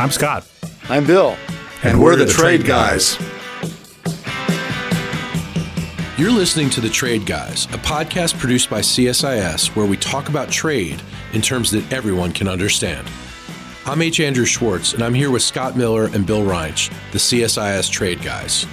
I'm Scott. I'm Bill. And, and we're, we're, the, the Trade, trade guys. guys. You're listening to The Trade Guys, a podcast produced by CSIS where we talk about trade in terms that everyone can understand. I'm H. Andrew Schwartz, and I'm here with Scott Miller and Bill Reinsch, the CSIS Trade Guys.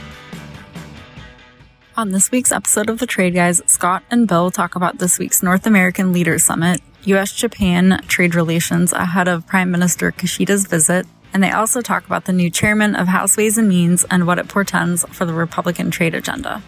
On this week's episode of The Trade Guys, Scott and Bill talk about this week's North American Leaders Summit, U.S. Japan trade relations ahead of Prime Minister Kishida's visit, and they also talk about the new chairman of House Ways and Means and what it portends for the Republican trade agenda.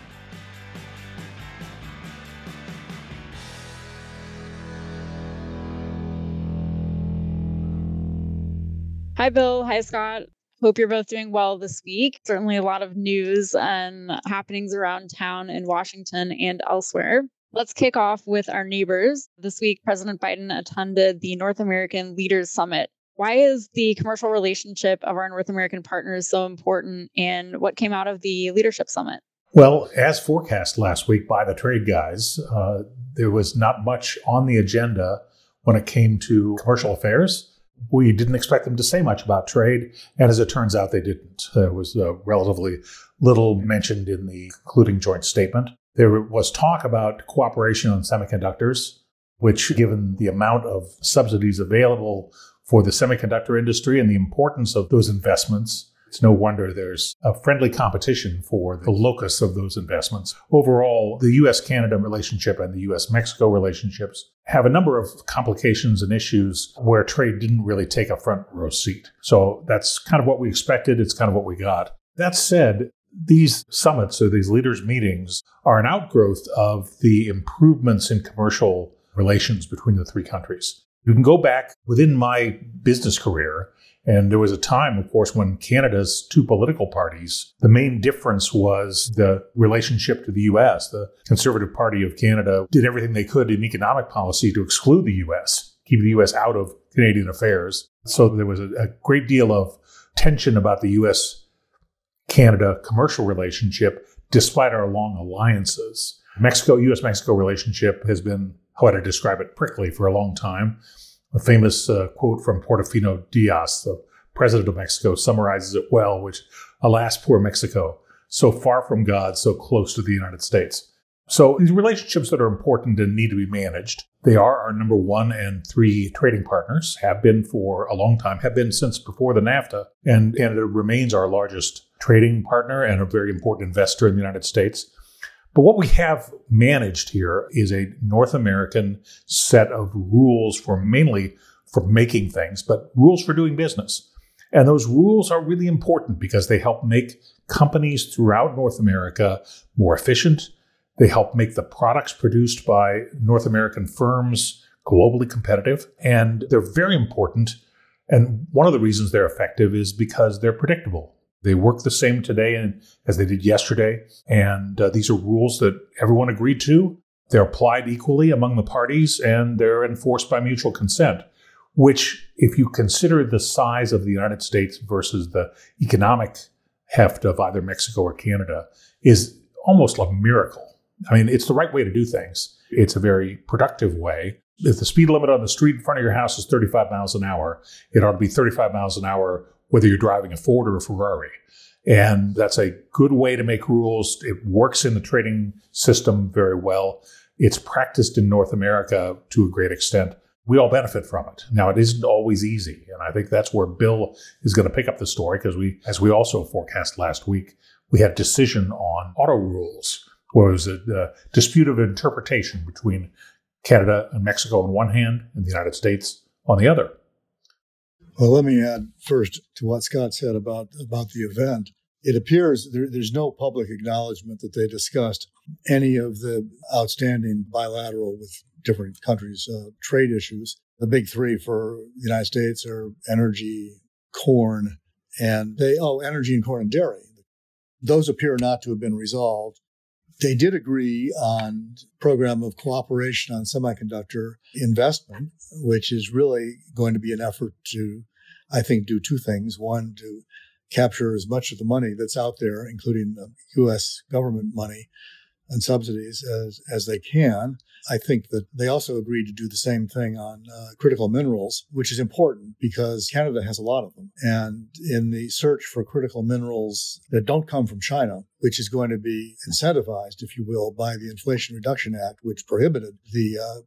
Hi, Bill. Hi, Scott. Hope you're both doing well this week. Certainly a lot of news and happenings around town in Washington and elsewhere. Let's kick off with our neighbors. This week, President Biden attended the North American Leaders Summit. Why is the commercial relationship of our North American partners so important, and what came out of the Leadership Summit? Well, as forecast last week by the trade guys, uh, there was not much on the agenda when it came to commercial affairs we didn't expect them to say much about trade, and as it turns out, they didn't. There was uh, relatively little mentioned in the concluding joint statement. There was talk about cooperation on semiconductors, which, given the amount of subsidies available for the semiconductor industry and the importance of those investments, it's no wonder there's a friendly competition for the locus of those investments. Overall, the US Canada relationship and the US Mexico relationships have a number of complications and issues where trade didn't really take a front row seat. So that's kind of what we expected. It's kind of what we got. That said, these summits or these leaders' meetings are an outgrowth of the improvements in commercial relations between the three countries. You can go back within my business career and there was a time, of course, when Canada's two political parties, the main difference was the relationship to the US. The Conservative Party of Canada did everything they could in economic policy to exclude the US, keep the US out of Canadian affairs. So there was a, a great deal of tension about the US Canada commercial relationship, despite our long alliances. Mexico US Mexico relationship has been, how would I describe it, prickly for a long time. A famous uh, quote from Porfirio Diaz, the president of Mexico, summarizes it well, which, alas, poor Mexico, so far from God, so close to the United States. So these relationships that are important and need to be managed, they are our number one and three trading partners, have been for a long time, have been since before the NAFTA, and Canada remains our largest trading partner and a very important investor in the United States. But what we have managed here is a North American set of rules for mainly for making things, but rules for doing business. And those rules are really important because they help make companies throughout North America more efficient. They help make the products produced by North American firms globally competitive. And they're very important. And one of the reasons they're effective is because they're predictable. They work the same today as they did yesterday. And uh, these are rules that everyone agreed to. They're applied equally among the parties and they're enforced by mutual consent, which, if you consider the size of the United States versus the economic heft of either Mexico or Canada, is almost a miracle. I mean, it's the right way to do things. It's a very productive way. If the speed limit on the street in front of your house is 35 miles an hour, it ought to be 35 miles an hour whether you're driving a Ford or a Ferrari. And that's a good way to make rules. It works in the trading system very well. It's practiced in North America to a great extent. We all benefit from it. Now, it isn't always easy. And I think that's where Bill is going to pick up the story because we, as we also forecast last week, we had decision on auto rules, where it was a, a dispute of interpretation between Canada and Mexico on one hand and the United States on the other. Well, let me add first to what Scott said about, about the event. It appears there, there's no public acknowledgement that they discussed any of the outstanding bilateral with different countries uh, trade issues. The big three for the United States are energy, corn, and they, oh, energy and corn and dairy. Those appear not to have been resolved. They did agree on program of cooperation on semiconductor investment, which is really going to be an effort to I think, do two things. One, to capture as much of the money that's out there, including U.S. government money, and subsidies as, as they can. I think that they also agreed to do the same thing on uh, critical minerals, which is important because Canada has a lot of them. And in the search for critical minerals that don't come from China, which is going to be incentivized, if you will, by the Inflation Reduction Act, which prohibited the uh,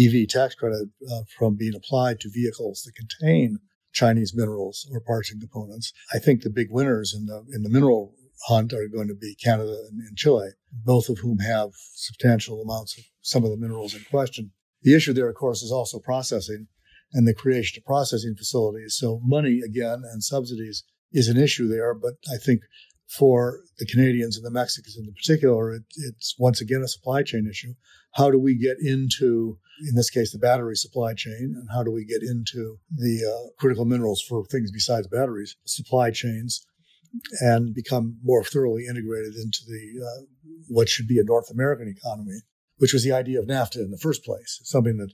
EV tax credit uh, from being applied to vehicles that contain Chinese minerals or parts and components. I think the big winners in the in the mineral hunt are going to be Canada and, and Chile, both of whom have substantial amounts of some of the minerals in question. The issue there, of course, is also processing and the creation of processing facilities. So money again and subsidies is an issue there, but I think for the Canadians and the Mexicans in particular, it, it's once again a supply chain issue. How do we get into, in this case, the battery supply chain, and how do we get into the uh, critical minerals for things besides batteries, supply chains, and become more thoroughly integrated into the uh, what should be a North American economy, which was the idea of NAFTA in the first place, something that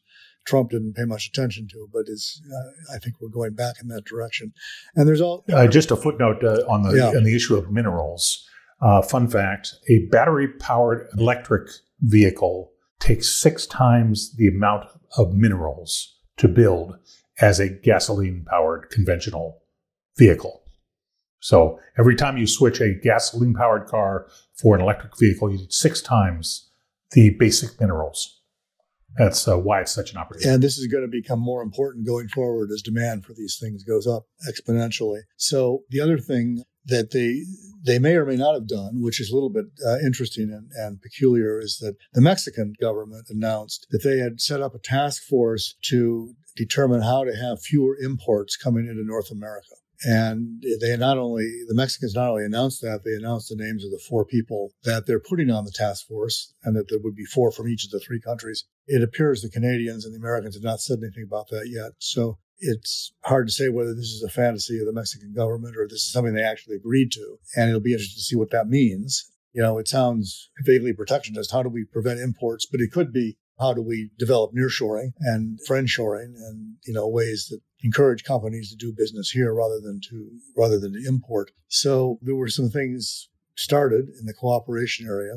Trump didn't pay much attention to, but is uh, I think we're going back in that direction. And there's all uh, just a footnote uh, on the yeah. on the issue of minerals. Uh, fun fact: a battery-powered electric vehicle takes six times the amount of minerals to build as a gasoline-powered conventional vehicle. So every time you switch a gasoline-powered car for an electric vehicle, you need six times the basic minerals. That's uh, why it's such an opportunity. And this is going to become more important going forward as demand for these things goes up exponentially. So the other thing that they they may or may not have done, which is a little bit uh, interesting and, and peculiar, is that the Mexican government announced that they had set up a task force to determine how to have fewer imports coming into North America. And they not only, the Mexicans not only announced that, they announced the names of the four people that they're putting on the task force and that there would be four from each of the three countries. It appears the Canadians and the Americans have not said anything about that yet. So it's hard to say whether this is a fantasy of the Mexican government or this is something they actually agreed to. And it'll be interesting to see what that means. You know, it sounds vaguely protectionist. How do we prevent imports? But it could be how do we develop nearshoring and friendshoring and, you know, ways that encourage companies to do business here rather than to, rather than to import. So there were some things started in the cooperation area.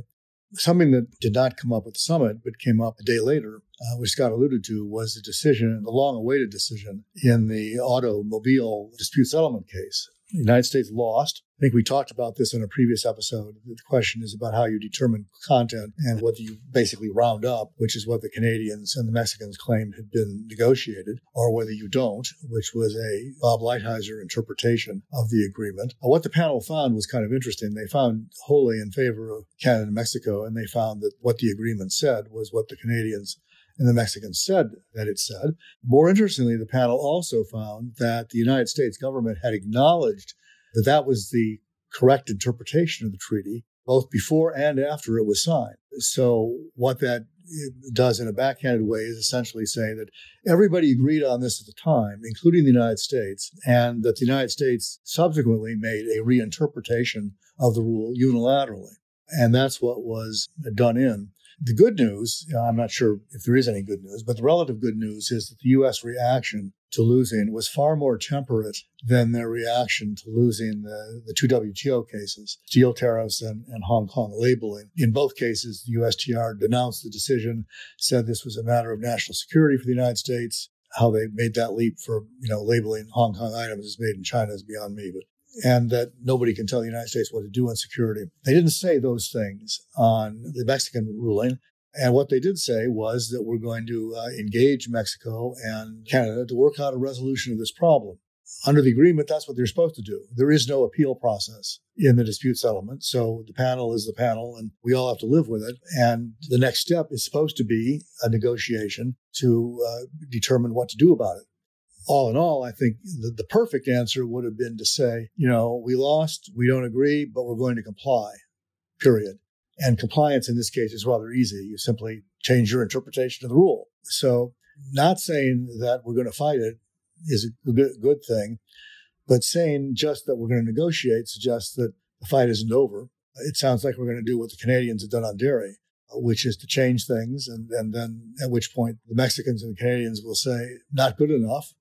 Something that did not come up at the summit, but came up a day later, uh, which Scott alluded to, was the decision, the long awaited decision in the automobile dispute settlement case. The United States lost. I think we talked about this in a previous episode. The question is about how you determine content and whether you basically round up, which is what the Canadians and the Mexicans claimed had been negotiated, or whether you don't, which was a Bob Lighthizer interpretation of the agreement. What the panel found was kind of interesting. They found wholly in favor of Canada and Mexico, and they found that what the agreement said was what the Canadians and the Mexicans said that it said. More interestingly, the panel also found that the United States government had acknowledged that that was the correct interpretation of the treaty, both before and after it was signed. So, what that does in a backhanded way is essentially saying that everybody agreed on this at the time, including the United States, and that the United States subsequently made a reinterpretation of the rule unilaterally. And that's what was done in. The good news, I'm not sure if there is any good news, but the relative good news is that the U.S. reaction to losing was far more temperate than their reaction to losing the, the two WTO cases, steel tariffs and, and Hong Kong labeling. In both cases, the USTR denounced the decision, said this was a matter of national security for the United States. How they made that leap for, you know, labeling Hong Kong items as made in China is beyond me, but and that nobody can tell the United States what to do on security. They didn't say those things on the Mexican ruling. And what they did say was that we're going to uh, engage Mexico and Canada to work out a resolution of this problem. Under the agreement, that's what they're supposed to do. There is no appeal process in the dispute settlement. So the panel is the panel and we all have to live with it. And the next step is supposed to be a negotiation to uh, determine what to do about it all in all, I think the, the perfect answer would have been to say, you know, we lost, we don't agree, but we're going to comply, period. And compliance in this case is rather easy. You simply change your interpretation of the rule. So, not saying that we're going to fight it is a good, good thing, but saying just that we're going to negotiate suggests that the fight isn't over. It sounds like we're going to do what the Canadians have done on dairy, which is to change things. And, and then at which point the Mexicans and the Canadians will say, not good enough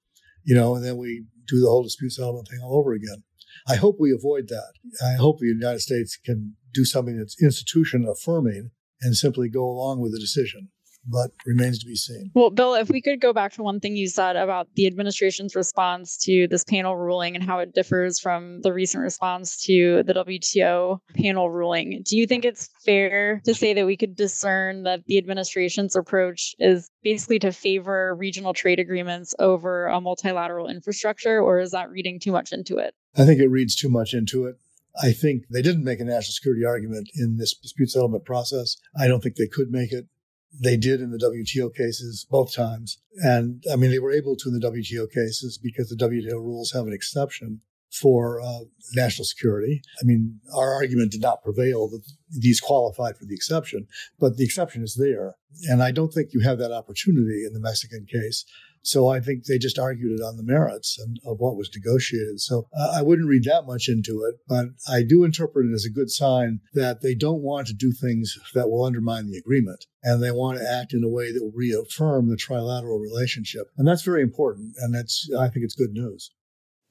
you know, and then we do the whole dispute settlement thing all over again. I hope we avoid that. I hope the United States can do something that's institution affirming and simply go along with the decision but remains to be seen. Well, Bill, if we could go back to one thing you said about the administration's response to this panel ruling and how it differs from the recent response to the WTO panel ruling, do you think it's fair to say that we could discern that the administration's approach is basically to favor regional trade agreements over a multilateral infrastructure, or is that reading too much into it? I think it reads too much into it. I think they didn't make a national security argument in this dispute settlement process. I don't think they could make it. They did in the WTO cases both times. And I mean, they were able to in the WTO cases because the WTO rules have an exception for uh, national security. I mean, our argument did not prevail that these qualified for the exception, but the exception is there. And I don't think you have that opportunity in the Mexican case. So I think they just argued it on the merits and of what was negotiated. So uh, I wouldn't read that much into it, but I do interpret it as a good sign that they don't want to do things that will undermine the agreement and they want to act in a way that will reaffirm the trilateral relationship. And that's very important. And that's, I think it's good news.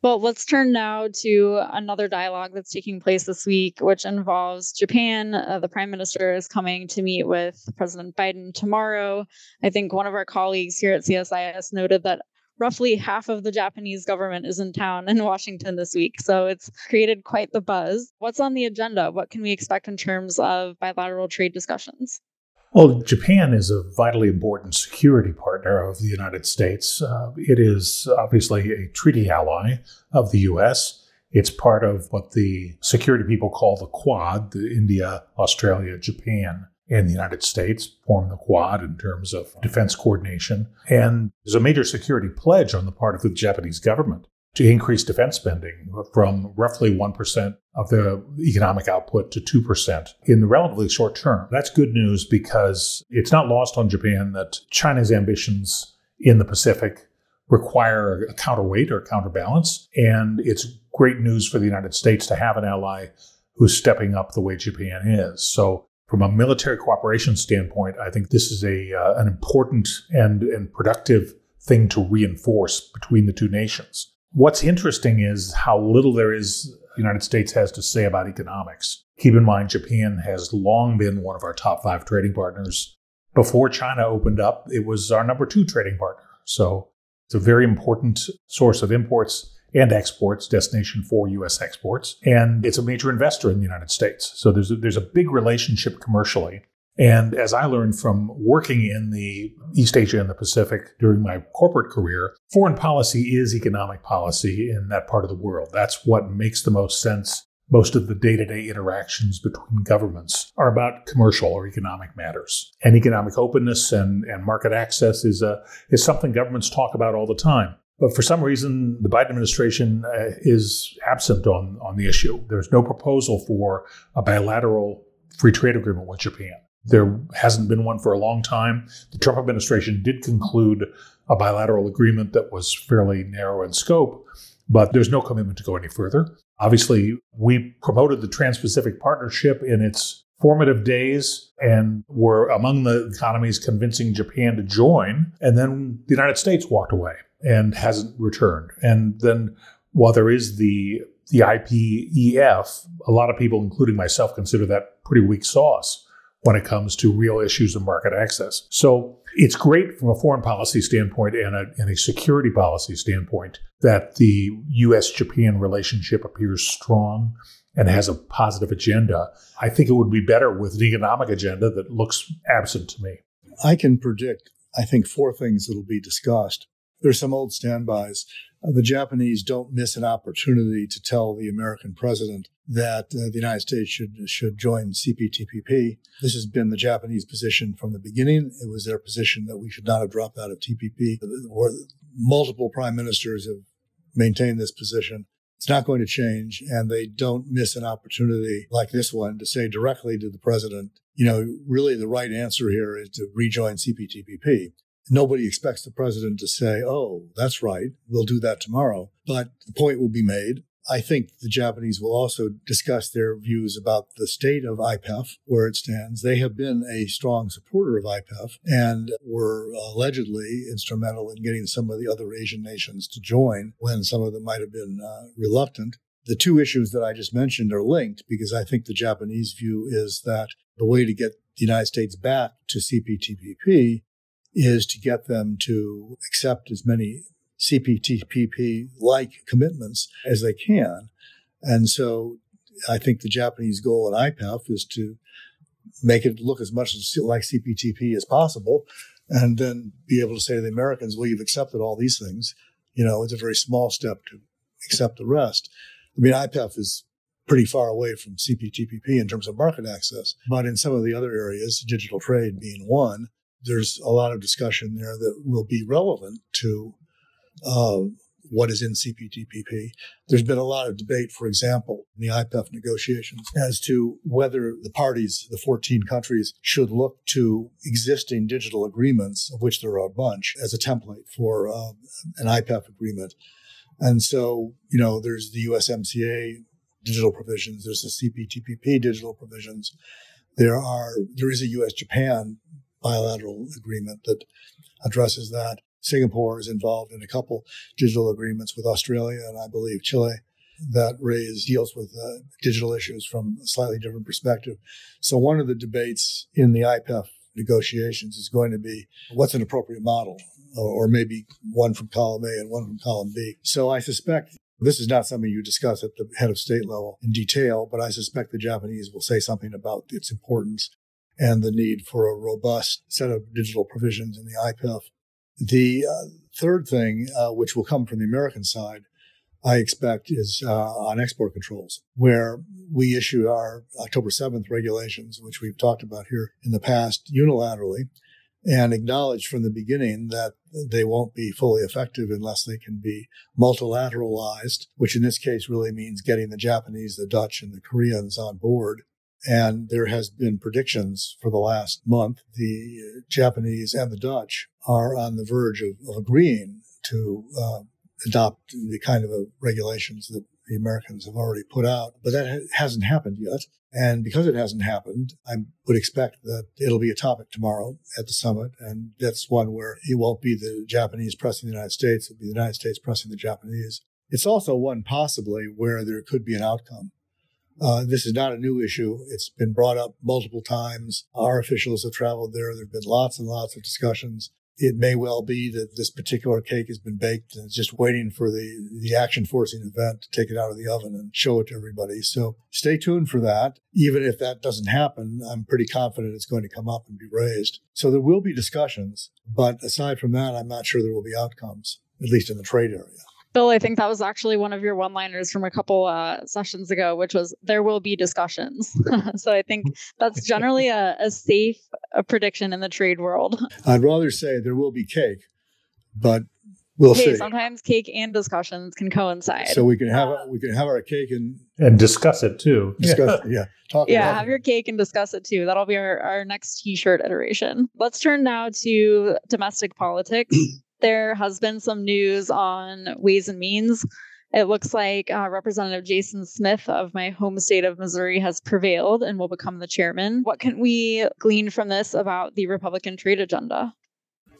Well, let's turn now to another dialogue that's taking place this week, which involves Japan. Uh, the prime minister is coming to meet with President Biden tomorrow. I think one of our colleagues here at CSIS noted that roughly half of the Japanese government is in town in Washington this week. So it's created quite the buzz. What's on the agenda? What can we expect in terms of bilateral trade discussions? Well, Japan is a vitally important security partner of the United States. Uh, it is obviously a treaty ally of the U.S. It's part of what the security people call the Quad, the India, Australia, Japan, and the United States form the Quad in terms of defense coordination. And there's a major security pledge on the part of the Japanese government to increase defense spending from roughly 1% of the economic output to 2% in the relatively short term. That's good news because it's not lost on Japan that China's ambitions in the Pacific require a counterweight or counterbalance. And it's great news for the United States to have an ally who's stepping up the way Japan is. So from a military cooperation standpoint, I think this is a uh, an important and, and productive thing to reinforce between the two nations. What's interesting is how little there is the United States has to say about economics. Keep in mind, Japan has long been one of our top five trading partners. Before China opened up, it was our number two trading partner. So it's a very important source of imports and exports, destination for U.S. exports. And it's a major investor in the United States. So there's a, there's a big relationship commercially. And as I learned from working in the East Asia and the Pacific during my corporate career, foreign policy is economic policy in that part of the world. That's what makes the most sense. Most of the day to day interactions between governments are about commercial or economic matters. And economic openness and, and market access is, a, is something governments talk about all the time. But for some reason, the Biden administration uh, is absent on, on the issue. There's no proposal for a bilateral free trade agreement with Japan. There hasn't been one for a long time. The Trump administration did conclude a bilateral agreement that was fairly narrow in scope, but there's no commitment to go any further. Obviously, we promoted the Trans Pacific Partnership in its formative days and were among the economies convincing Japan to join. And then the United States walked away and hasn't returned. And then while there is the the IPEF, a lot of people, including myself, consider that pretty weak sauce when it comes to real issues of market access. So it's great from a foreign policy standpoint and a, and a security policy standpoint that the U.S. Japan relationship appears strong and has a positive agenda. I think it would be better with an economic agenda that looks absent to me. I can predict, I think, four things that will be discussed. There's some old standbys. The Japanese don't miss an opportunity to tell the American president that uh, the United States should should join CPTPP. This has been the Japanese position from the beginning. It was their position that we should not have dropped out of TPP. Or multiple prime ministers have maintained this position. It's not going to change, and they don't miss an opportunity like this one to say directly to the president, you know, really the right answer here is to rejoin CPTPP. Nobody expects the president to say, oh, that's right, we'll do that tomorrow. But the point will be made. I think the Japanese will also discuss their views about the state of IPEF, where it stands. They have been a strong supporter of IPEF and were allegedly instrumental in getting some of the other Asian nations to join when some of them might have been uh, reluctant. The two issues that I just mentioned are linked because I think the Japanese view is that the way to get the United States back to CPTPP is to get them to accept as many CPTPP like commitments as they can. And so I think the Japanese goal at IPEF is to make it look as much like CPTPP as possible and then be able to say to the Americans, well, you've accepted all these things. You know, it's a very small step to accept the rest. I mean, IPEF is pretty far away from CPTPP in terms of market access, but in some of the other areas, digital trade being one, there's a lot of discussion there that will be relevant to uh, what is in CPTPP. There's been a lot of debate, for example, in the IPEF negotiations as to whether the parties, the 14 countries, should look to existing digital agreements, of which there are a bunch, as a template for uh, an IPEF agreement. And so, you know, there's the USMCA digital provisions, there's the CPTPP digital provisions. There are, there is a US Japan bilateral agreement that addresses that. Singapore is involved in a couple digital agreements with Australia and I believe Chile that raise deals with uh, digital issues from a slightly different perspective. So one of the debates in the IPEF negotiations is going to be what's an appropriate model, or maybe one from column A and one from column B. So I suspect this is not something you discuss at the head of state level in detail, but I suspect the Japanese will say something about its importance and the need for a robust set of digital provisions in the IPEF. The uh, third thing, uh, which will come from the American side, I expect is uh, on export controls, where we issued our October 7th regulations, which we've talked about here in the past unilaterally, and acknowledged from the beginning that they won't be fully effective unless they can be multilateralized, which in this case really means getting the Japanese, the Dutch, and the Koreans on board and there has been predictions for the last month. The Japanese and the Dutch are on the verge of, of agreeing to uh, adopt the kind of regulations that the Americans have already put out, but that ha- hasn't happened yet. And because it hasn't happened, I would expect that it'll be a topic tomorrow at the summit. And that's one where it won't be the Japanese pressing the United States. It'll be the United States pressing the Japanese. It's also one possibly where there could be an outcome uh, this is not a new issue. It's been brought up multiple times. Our officials have traveled there. There have been lots and lots of discussions. It may well be that this particular cake has been baked and it's just waiting for the, the action forcing event to take it out of the oven and show it to everybody. So stay tuned for that. Even if that doesn't happen, I'm pretty confident it's going to come up and be raised. So there will be discussions, but aside from that, I'm not sure there will be outcomes, at least in the trade area. Bill, I think that was actually one of your one liners from a couple uh, sessions ago, which was there will be discussions. so I think that's generally a, a safe a prediction in the trade world. I'd rather say there will be cake, but we'll hey, see. Sometimes cake and discussions can coincide. So we can have uh, we can have our cake and and discuss it too. Discuss, yeah. Talk yeah, have it. your cake and discuss it too. That'll be our, our next t-shirt iteration. Let's turn now to domestic politics there has been some news on Ways and Means. It looks like uh, Representative Jason Smith of my home state of Missouri has prevailed and will become the chairman. What can we glean from this about the Republican trade agenda?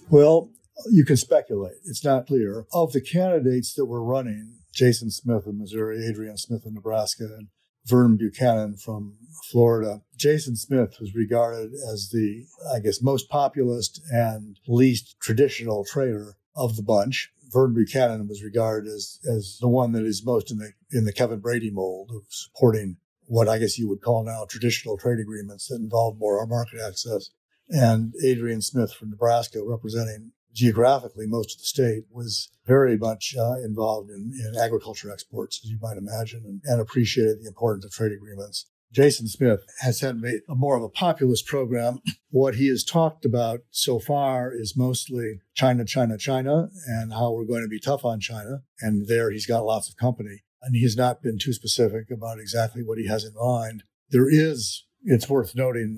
Well, you can speculate. It's not clear. Of the candidates that were running, Jason Smith of Missouri, Adrian Smith of Nebraska, and Vern Buchanan from Florida. Jason Smith was regarded as the, I guess, most populist and least traditional trader of the bunch. Vern Buchanan was regarded as, as the one that is most in the, in the Kevin Brady mold of supporting what I guess you would call now traditional trade agreements that involve more market access. And Adrian Smith from Nebraska representing geographically most of the state was very much uh, involved in, in, agriculture exports, as you might imagine, and, and, appreciated the importance of trade agreements. Jason Smith has had a more of a populist program. What he has talked about so far is mostly China, China, China, and how we're going to be tough on China. And there he's got lots of company. And he's not been too specific about exactly what he has in mind. There is, it's worth noting,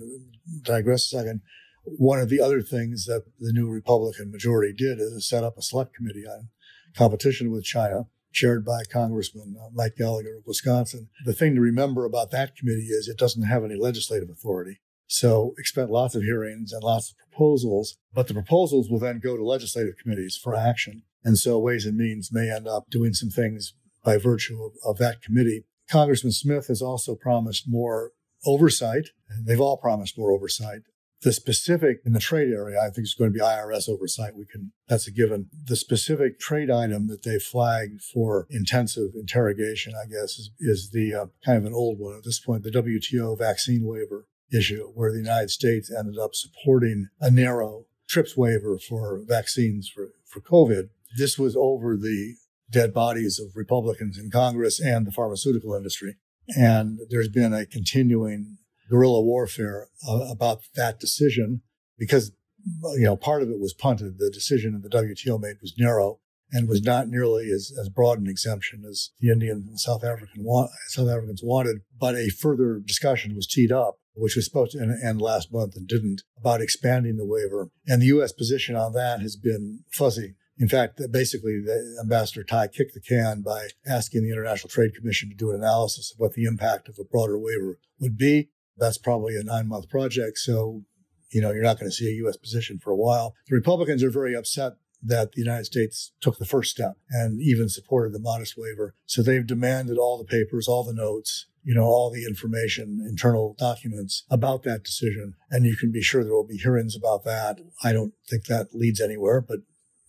digress a second, one of the other things that the new Republican majority did is set up a select committee on competition with China, chaired by Congressman uh, Mike Gallagher of Wisconsin. The thing to remember about that committee is it doesn't have any legislative authority. So expect lots of hearings and lots of proposals, but the proposals will then go to legislative committees for action. And so Ways and Means may end up doing some things by virtue of, of that committee. Congressman Smith has also promised more oversight. They've all promised more oversight. The specific in the trade area, I think is going to be IRS oversight. We can, that's a given. The specific trade item that they flagged for intensive interrogation, I guess, is, is the uh, kind of an old one at this point, the WTO vaccine waiver issue, where the United States ended up supporting a narrow TRIPS waiver for vaccines for, for COVID. This was over the dead bodies of Republicans in Congress and the pharmaceutical industry. And there's been a continuing guerrilla warfare uh, about that decision because, you know, part of it was punted. The decision that the WTO made was narrow and was not nearly as, as broad an exemption as the Indian and South African South Africans wanted. But a further discussion was teed up, which was supposed to end last month and didn't, about expanding the waiver. And the U.S. position on that has been fuzzy. In fact, basically, the Ambassador Tai kicked the can by asking the International Trade Commission to do an analysis of what the impact of a broader waiver would be. That's probably a nine month project. So, you know, you're not going to see a U.S. position for a while. The Republicans are very upset that the United States took the first step and even supported the modest waiver. So they've demanded all the papers, all the notes, you know, all the information, internal documents about that decision. And you can be sure there will be hearings about that. I don't think that leads anywhere, but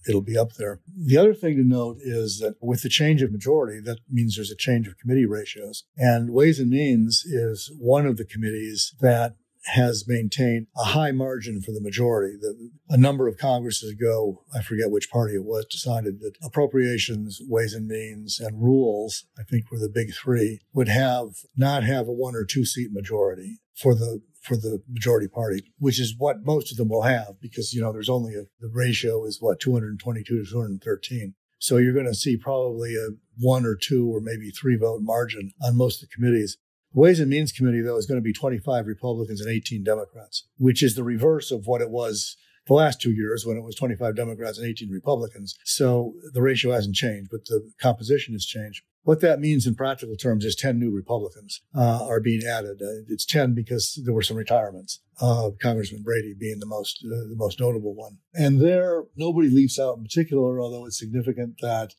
it'll be up there. The other thing to note is that with the change of majority, that means there's a change of committee ratios. And Ways and Means is one of the committees that has maintained a high margin for the majority. The, a number of Congresses ago, I forget which party it was, decided that appropriations, ways and means, and rules, I think were the big three, would have not have a one or two seat majority for the for the majority party, which is what most of them will have because, you know, there's only a, the ratio is what, 222 to 213. So you're going to see probably a one or two or maybe three vote margin on most of the committees. The Ways and Means Committee, though, is going to be 25 Republicans and 18 Democrats, which is the reverse of what it was the last two years when it was 25 Democrats and 18 Republicans. So the ratio hasn't changed, but the composition has changed. What that means in practical terms is 10 new Republicans uh, are being added. Uh, it's 10 because there were some retirements. Uh, Congressman Brady being the most uh, the most notable one. And there, nobody leaves out in particular, although it's significant that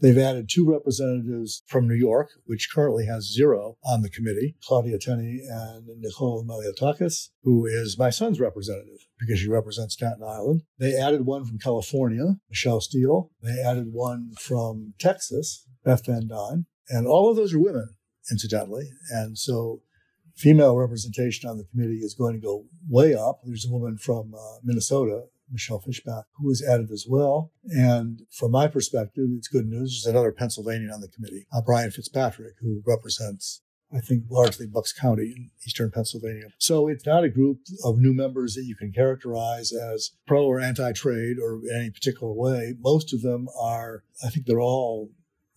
They've added two representatives from New York, which currently has zero on the committee, Claudia Tenney and Nicole Malliotakis, who is my son's representative because she represents Staten Island. They added one from California, Michelle Steel. They added one from Texas, Beth Van Duyne. And all of those are women, incidentally. And so female representation on the committee is going to go way up. There's a woman from uh, Minnesota, Michelle Fischbach, who was added as well. And from my perspective, it's good news. There's another Pennsylvanian on the committee, uh, Brian Fitzpatrick, who represents I think largely Bucks County in eastern Pennsylvania. So it's not a group of new members that you can characterize as pro or anti trade or in any particular way. Most of them are, I think they're all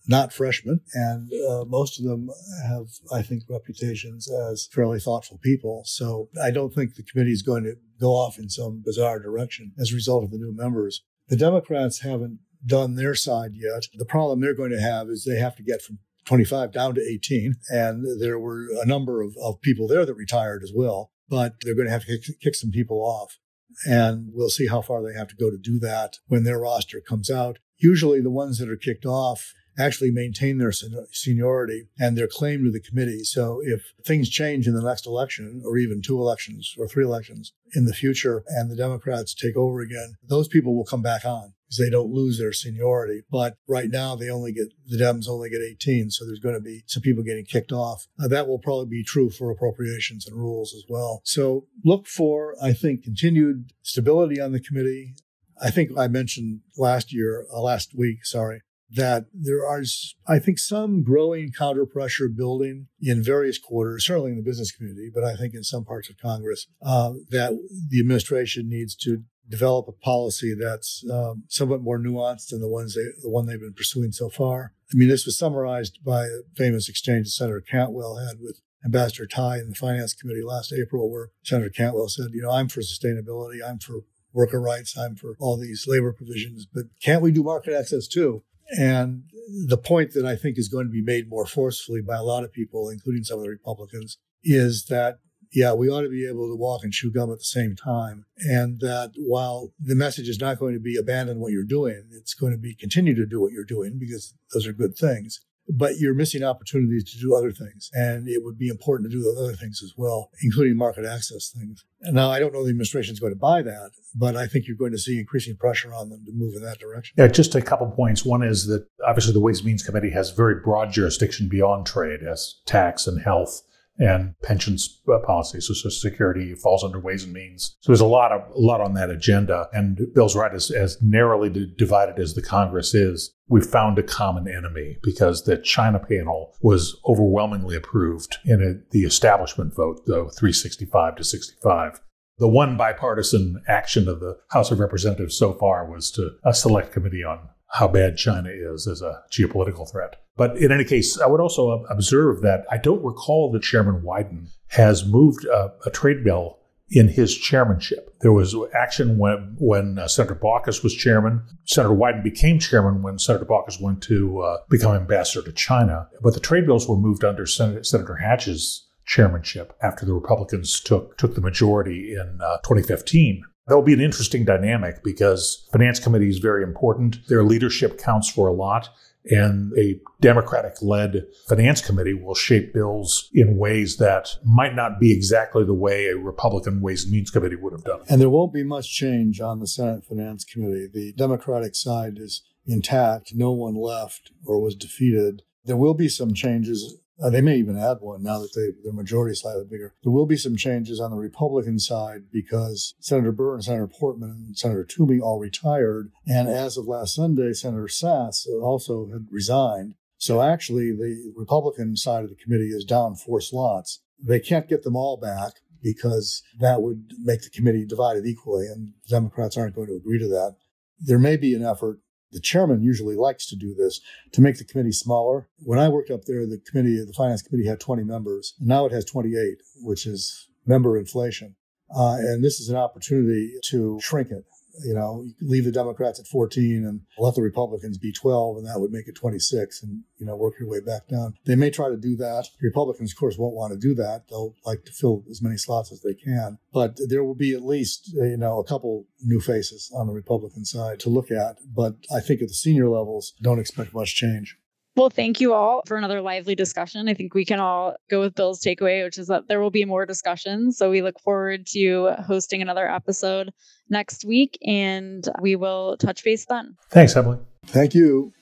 not freshmen, and uh, most of them have, I think, reputations as fairly thoughtful people. So I don't think the committee is going to go off in some bizarre direction as a result of the new members. The Democrats haven't done their side yet. The problem they're going to have is they have to get from 25 down to 18. And there were a number of, of people there that retired as well, but they're going to have to kick, kick some people off. And we'll see how far they have to go to do that when their roster comes out. Usually the ones that are kicked off actually maintain their seniority and their claim to the committee. So if things change in the next election, or even two elections or three elections in the future, and the Democrats take over again, those people will come back on because they don't lose their seniority. But right now, they only get the Dems only get 18, so there's going to be some people getting kicked off. Uh, that will probably be true for appropriations and rules as well. So look for, I think, continued stability on the committee. I think I mentioned last year, uh, last week, sorry, that there are, I think, some growing counter pressure building in various quarters, certainly in the business community, but I think in some parts of Congress, uh, that the administration needs to develop a policy that's um, somewhat more nuanced than the ones they, the one they've been pursuing so far. I mean, this was summarized by a famous exchange that Senator Cantwell had with Ambassador Tai in the Finance Committee last April, where Senator Cantwell said, "You know, I'm for sustainability, I'm for worker rights, I'm for all these labor provisions, but can't we do market access too?" And the point that I think is going to be made more forcefully by a lot of people, including some of the Republicans, is that yeah, we ought to be able to walk and chew gum at the same time. And that while the message is not going to be abandon what you're doing, it's going to be continue to do what you're doing because those are good things. But you're missing opportunities to do other things. And it would be important to do those other things as well, including market access things. And now I don't know the administration is going to buy that, but I think you're going to see increasing pressure on them to move in that direction. Yeah, just a couple points. One is that obviously the Ways and Means Committee has very broad jurisdiction beyond trade as tax and health and pensions uh, policy. So Social Security falls under Ways and Means. So there's a lot of a lot on that agenda. And Bill's right, as, as narrowly divided as the Congress is, we found a common enemy because the China panel was overwhelmingly approved in a, the establishment vote, though 365 to 65. The one bipartisan action of the House of Representatives so far was to a select committee on how bad China is as a geopolitical threat. But in any case, I would also observe that I don't recall that Chairman Wyden has moved a, a trade bill in his chairmanship. There was action when when uh, Senator Baucus was chairman. Senator Wyden became chairman when Senator Baucus went to uh, become ambassador to China. But the trade bills were moved under Sen- Senator Hatch's chairmanship after the Republicans took took the majority in uh, 2015. That'll be an interesting dynamic because finance committee is very important. Their leadership counts for a lot. And a Democratic led finance committee will shape bills in ways that might not be exactly the way a Republican Ways and Means Committee would have done. And there won't be much change on the Senate Finance Committee. The Democratic side is intact. No one left or was defeated. There will be some changes uh, they may even add one now that they, their majority is slightly bigger. There will be some changes on the Republican side because Senator Burr and Senator Portman and Senator Toomey all retired. And as of last Sunday, Senator Sasse also had resigned. So actually, the Republican side of the committee is down four slots. They can't get them all back because that would make the committee divided equally, and Democrats aren't going to agree to that. There may be an effort the chairman usually likes to do this to make the committee smaller. When I worked up there, the committee, the finance committee had 20 members. And now it has 28, which is member inflation. Uh, and this is an opportunity to shrink it you know, leave the Democrats at 14 and let the Republicans be 12, and that would make it 26, and you know, work your way back down. They may try to do that. Republicans, of course, won't want to do that. They'll like to fill as many slots as they can, but there will be at least uh, you know a couple new faces on the Republican side to look at. But I think at the senior levels, don't expect much change. Well, thank you all for another lively discussion. I think we can all go with Bill's takeaway, which is that there will be more discussions. So we look forward to hosting another episode next week and we will touch base then. Thanks, Emily. Thank you.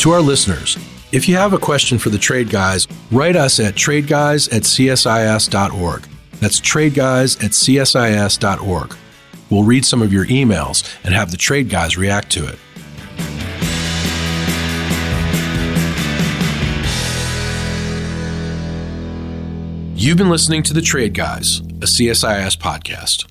To our listeners, if you have a question for the Trade Guys, write us at tradeguys at csis.org. That's tradeguys at csis.org. We'll read some of your emails and have the trade guys react to it. You've been listening to The Trade Guys, a CSIS podcast.